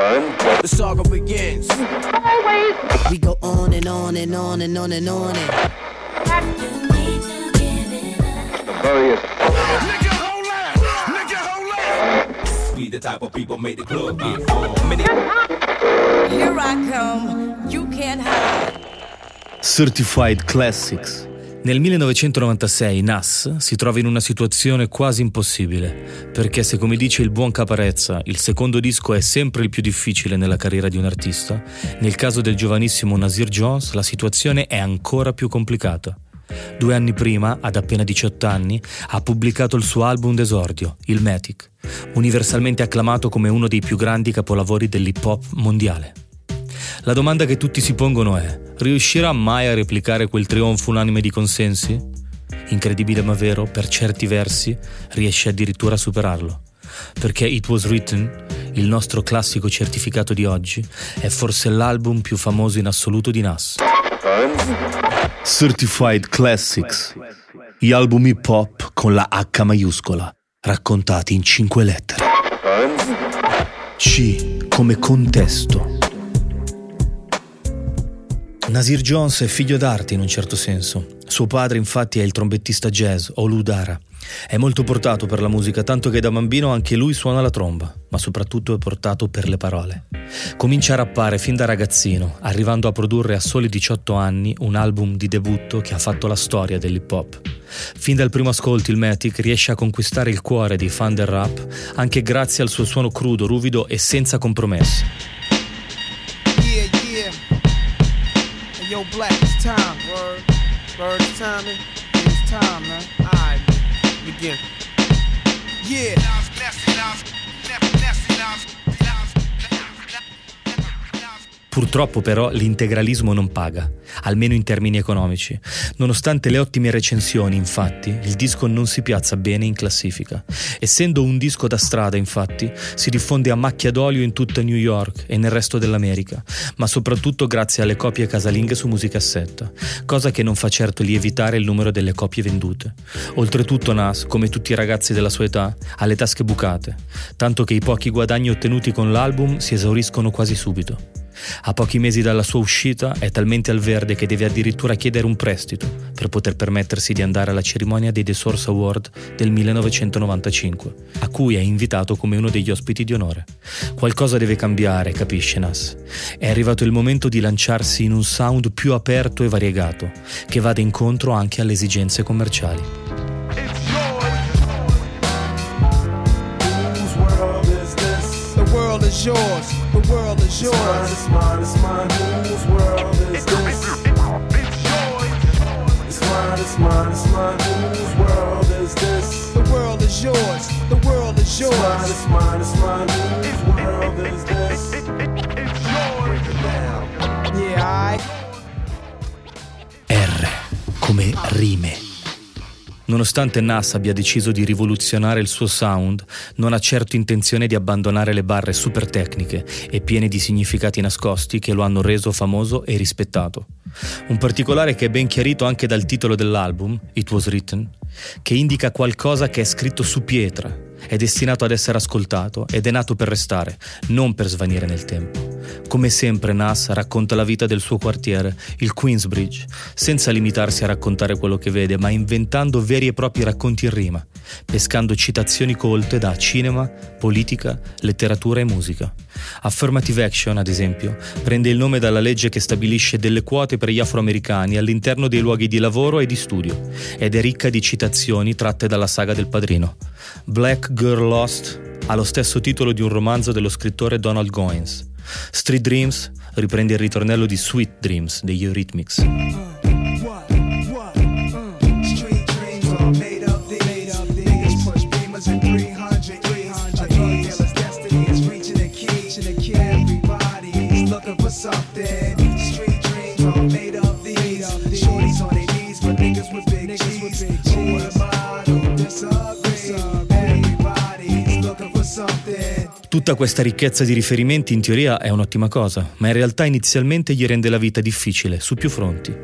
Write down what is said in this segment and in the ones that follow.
The saga begins. We go on and on and on and on and on and. We the type of people make the club get full. Here I come. You can't hide. Certified Classics. Nel 1996 Nas si trova in una situazione quasi impossibile, perché se come dice il buon Caparezza, il secondo disco è sempre il più difficile nella carriera di un artista, nel caso del giovanissimo Nasir Jones la situazione è ancora più complicata. Due anni prima, ad appena 18 anni, ha pubblicato il suo album d'esordio, il Matic, universalmente acclamato come uno dei più grandi capolavori dell'hip hop mondiale. La domanda che tutti si pongono è: riuscirà mai a replicare quel trionfo unanime di consensi? Incredibile ma vero, per certi versi riesce addirittura a superarlo. Perché It Was Written, il nostro classico certificato di oggi, è forse l'album più famoso in assoluto di Nas. Certified Classics. Gli album hip hop con la H maiuscola, raccontati in cinque lettere. C come contesto. Nasir Jones è figlio d'arte in un certo senso. Suo padre infatti è il trombettista jazz Olu Dara. È molto portato per la musica, tanto che da bambino anche lui suona la tromba, ma soprattutto è portato per le parole. Comincia a rappare fin da ragazzino, arrivando a produrre a soli 18 anni un album di debutto che ha fatto la storia dell'hip hop. Fin dal primo ascolto il Matic riesce a conquistare il cuore dei fan del rap anche grazie al suo suono crudo, ruvido e senza compromessi. Black, it's time. Word. Word, time. man. It's time, man. Alright, begin. Yeah. Purtroppo però l'integralismo non paga, almeno in termini economici. Nonostante le ottime recensioni, infatti, il disco non si piazza bene in classifica. Essendo un disco da strada, infatti, si diffonde a macchia d'olio in tutta New York e nel resto dell'America, ma soprattutto grazie alle copie casalinghe su musicassetta, cosa che non fa certo lievitare il numero delle copie vendute. Oltretutto Nas, come tutti i ragazzi della sua età, ha le tasche bucate, tanto che i pochi guadagni ottenuti con l'album si esauriscono quasi subito. A pochi mesi dalla sua uscita è talmente al verde che deve addirittura chiedere un prestito per poter permettersi di andare alla cerimonia dei The Source Award del 1995, a cui è invitato come uno degli ospiti di onore. Qualcosa deve cambiare, capisce Nas. È arrivato il momento di lanciarsi in un sound più aperto e variegato, che vada incontro anche alle esigenze commerciali. Is this? The world is yours. The world is It's mine, it's mine, it's mine. Whose world is this? It's mine, it's mine, it's mine. Whose world is this? The world is yours. The world is yours. It's mine, it's mine, it's mine. Whose world is this? Break it down. Yeah, alright. R come rime. Nonostante Nas abbia deciso di rivoluzionare il suo sound, non ha certo intenzione di abbandonare le barre super tecniche e piene di significati nascosti che lo hanno reso famoso e rispettato. Un particolare che è ben chiarito anche dal titolo dell'album, It Was Written, che indica qualcosa che è scritto su pietra, è destinato ad essere ascoltato ed è nato per restare, non per svanire nel tempo. Come sempre Nas racconta la vita del suo quartiere, il Queensbridge, senza limitarsi a raccontare quello che vede, ma inventando veri e propri racconti in rima, pescando citazioni colte da cinema, politica, letteratura e musica. Affirmative Action, ad esempio, prende il nome dalla legge che stabilisce delle quote per gli afroamericani all'interno dei luoghi di lavoro e di studio, ed è ricca di citazioni tratte dalla saga del padrino. Black Girl Lost ha lo stesso titolo di un romanzo dello scrittore Donald Goines. Street Dreams riprende il ritornello di Sweet Dreams degli Eurythmics. Tutta questa ricchezza di riferimenti in teoria è un'ottima cosa, ma in realtà inizialmente gli rende la vita difficile su più fronti.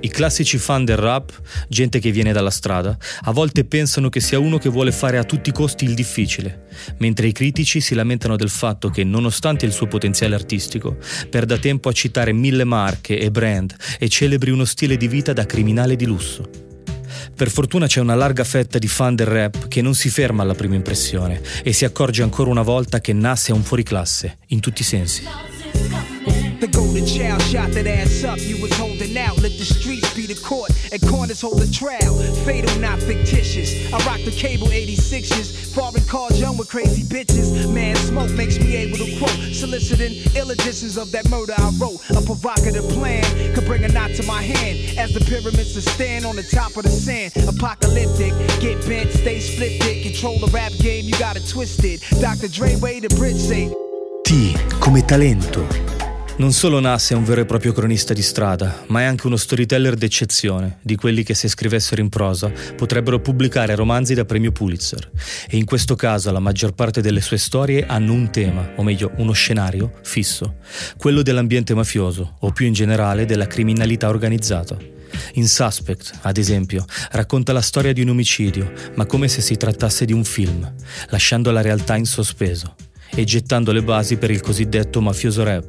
I classici fan del rap, gente che viene dalla strada, a volte pensano che sia uno che vuole fare a tutti i costi il difficile, mentre i critici si lamentano del fatto che, nonostante il suo potenziale artistico, perda tempo a citare mille marche e brand e celebri uno stile di vita da criminale di lusso. Per fortuna c'è una larga fetta di fan del rap che non si ferma alla prima impressione e si accorge ancora una volta che Nas è un fuoriclasse, in tutti i sensi. The golden child shot that ass up. You was holding out. Let the streets be the court and corners hold the trial. Fatal, not fictitious. I rock the cable 86s. Foreign cars, young with crazy bitches. Man, smoke makes me able to quote. Soliciting ill editions of that murder I wrote. A provocative plan could bring a knot to my hand. As the pyramids to stand on the top of the sand. Apocalyptic, get bent, stay split dick. Control the rap game, you got it twisted. Dr. Dre way, the bridge say. T come talento. Non solo Nas è un vero e proprio cronista di strada, ma è anche uno storyteller d'eccezione, di quelli che se scrivessero in prosa potrebbero pubblicare romanzi da premio Pulitzer. E in questo caso la maggior parte delle sue storie hanno un tema, o meglio uno scenario, fisso, quello dell'ambiente mafioso, o più in generale della criminalità organizzata. In Suspect, ad esempio, racconta la storia di un omicidio, ma come se si trattasse di un film, lasciando la realtà in sospeso e gettando le basi per il cosiddetto mafioso rap,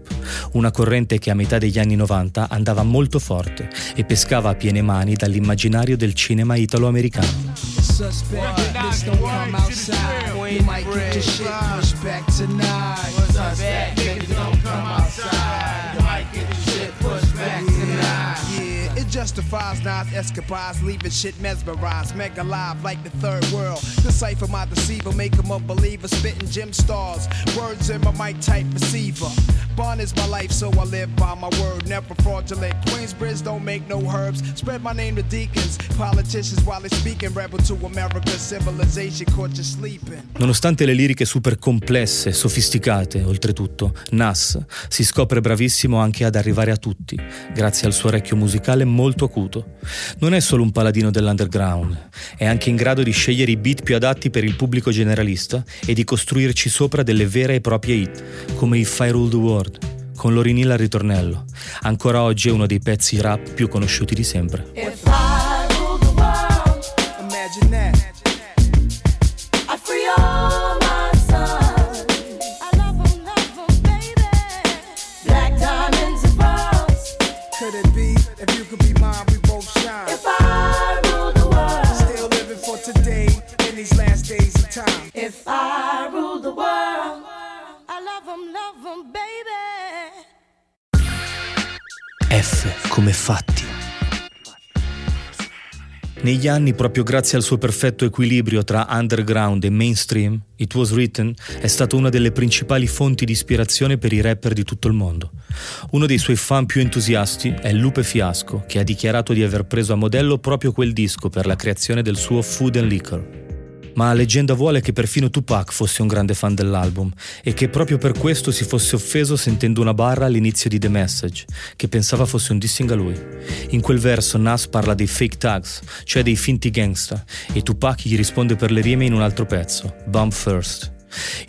una corrente che a metà degli anni 90 andava molto forte e pescava a piene mani dall'immaginario del cinema italo-americano. Suspect, justifies Nas escapades, leaving shit mesmerized. Mega live like the third world. Decipher my deceiver, make him a believer. Spitting gem stars, words in my mic type receiver. Bond is my life, so I live by my word. Never fraudulent. Queensbridge don't make no herbs. Spread my name to deacons, politicians while they speaking. Rebel to America, civilization caught you sleeping. Nonostante le liriche super complesse, sofisticate, oltretutto, Nas si scopre bravissimo anche ad arrivare a tutti, grazie al suo orecchio musicale molto acuto. Non è solo un paladino dell'underground, è anche in grado di scegliere i beat più adatti per il pubblico generalista e di costruirci sopra delle vere e proprie hit, come I Rule the World, con Lorinilla al ritornello. Ancora oggi è uno dei pezzi rap più conosciuti di sempre. If I rule the world, Imagine that. F come fatti. Negli anni, proprio grazie al suo perfetto equilibrio tra underground e mainstream, It Was Written è stata una delle principali fonti di ispirazione per i rapper di tutto il mondo. Uno dei suoi fan più entusiasti è Lupe Fiasco, che ha dichiarato di aver preso a modello proprio quel disco per la creazione del suo Food and Liquor. Ma leggenda vuole che perfino Tupac fosse un grande fan dell'album e che proprio per questo si fosse offeso sentendo una barra all'inizio di The Message, che pensava fosse un dissing a lui. In quel verso Nas parla dei fake tags, cioè dei finti gangsta, e Tupac gli risponde per le rime in un altro pezzo, Bump First.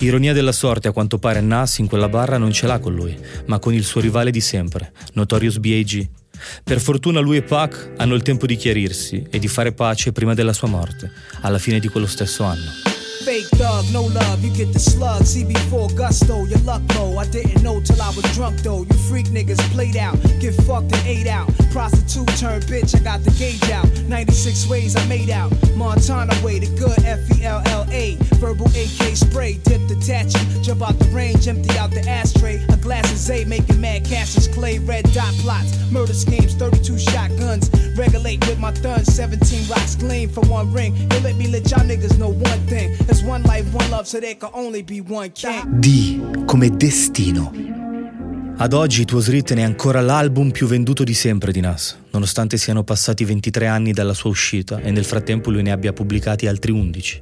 Ironia della sorte, a quanto pare Nas in quella barra non ce l'ha con lui, ma con il suo rivale di sempre, Notorious B.I.G. Per fortuna lui e Pac hanno il tempo di chiarirsi e di fare pace prima della sua morte, alla fine di quello stesso anno. Fake thug, no love, you get the slug. CB4 gusto, your luck low. I didn't know till I was drunk though. You freak niggas played out, get fucked and ate out. Prostitute turned bitch, I got the gauge out. 96 ways I made out. Montana way, the good F E L L A. Verbal AK spray, dip detach you. Jump out the range, empty out the ashtray. A glass of Z, making mad Cassius Clay. Red dot plots, murder schemes, 32 shotguns. Regulate with my thuns, 17 rocks gleam for one ring. They let me let y'all niggas know one thing. There's one life, one love, so there can only be one king. D come destino. Ad oggi It Was Written è ancora l'album più venduto di sempre di Nas, nonostante siano passati 23 anni dalla sua uscita e nel frattempo lui ne abbia pubblicati altri 11.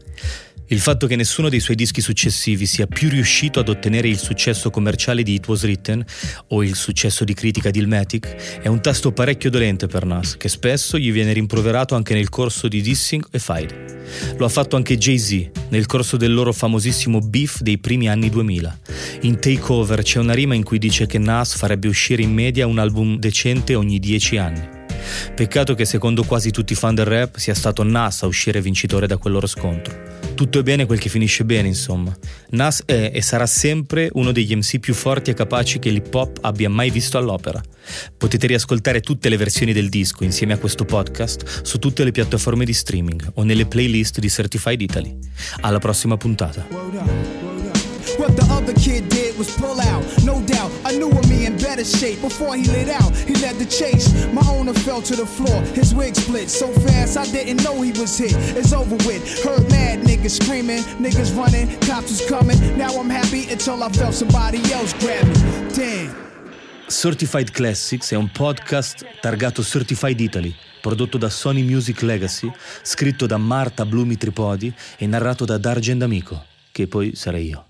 Il fatto che nessuno dei suoi dischi successivi sia più riuscito ad ottenere il successo commerciale di It Was Written o il successo di critica di Ilmatic è un tasto parecchio dolente per Nas, che spesso gli viene rimproverato anche nel corso di Dissing e Fide. Lo ha fatto anche Jay-Z nel corso del loro famosissimo beef dei primi anni 2000. In Takeover c'è una rima in cui dice che Nas farebbe uscire in media un album decente ogni 10 anni. Peccato che secondo quasi tutti i fan del rap sia stato Nas a uscire vincitore da quel loro scontro. Tutto è bene quel che finisce bene, insomma. Nas è e sarà sempre uno degli MC più forti e capaci che l'hip hop abbia mai visto all'opera. Potete riascoltare tutte le versioni del disco insieme a questo podcast su tutte le piattaforme di streaming o nelle playlist di Certified Italy. Alla prossima puntata. Of shape before he lit out. He led the chase. My owner fell to the floor, his wig split so fast I didn't know he was hit. It's over with. Heard mad niggas screaming, niggas running, cops was coming. Now I'm happy until I felt somebody else grab me. Damn. Certified Classics è un podcast targato Certified Italy, prodotto da Sony Music Legacy, scritto da Marta Blumi Tripodi e narrato da Dargen D'Amico, che poi sarei io.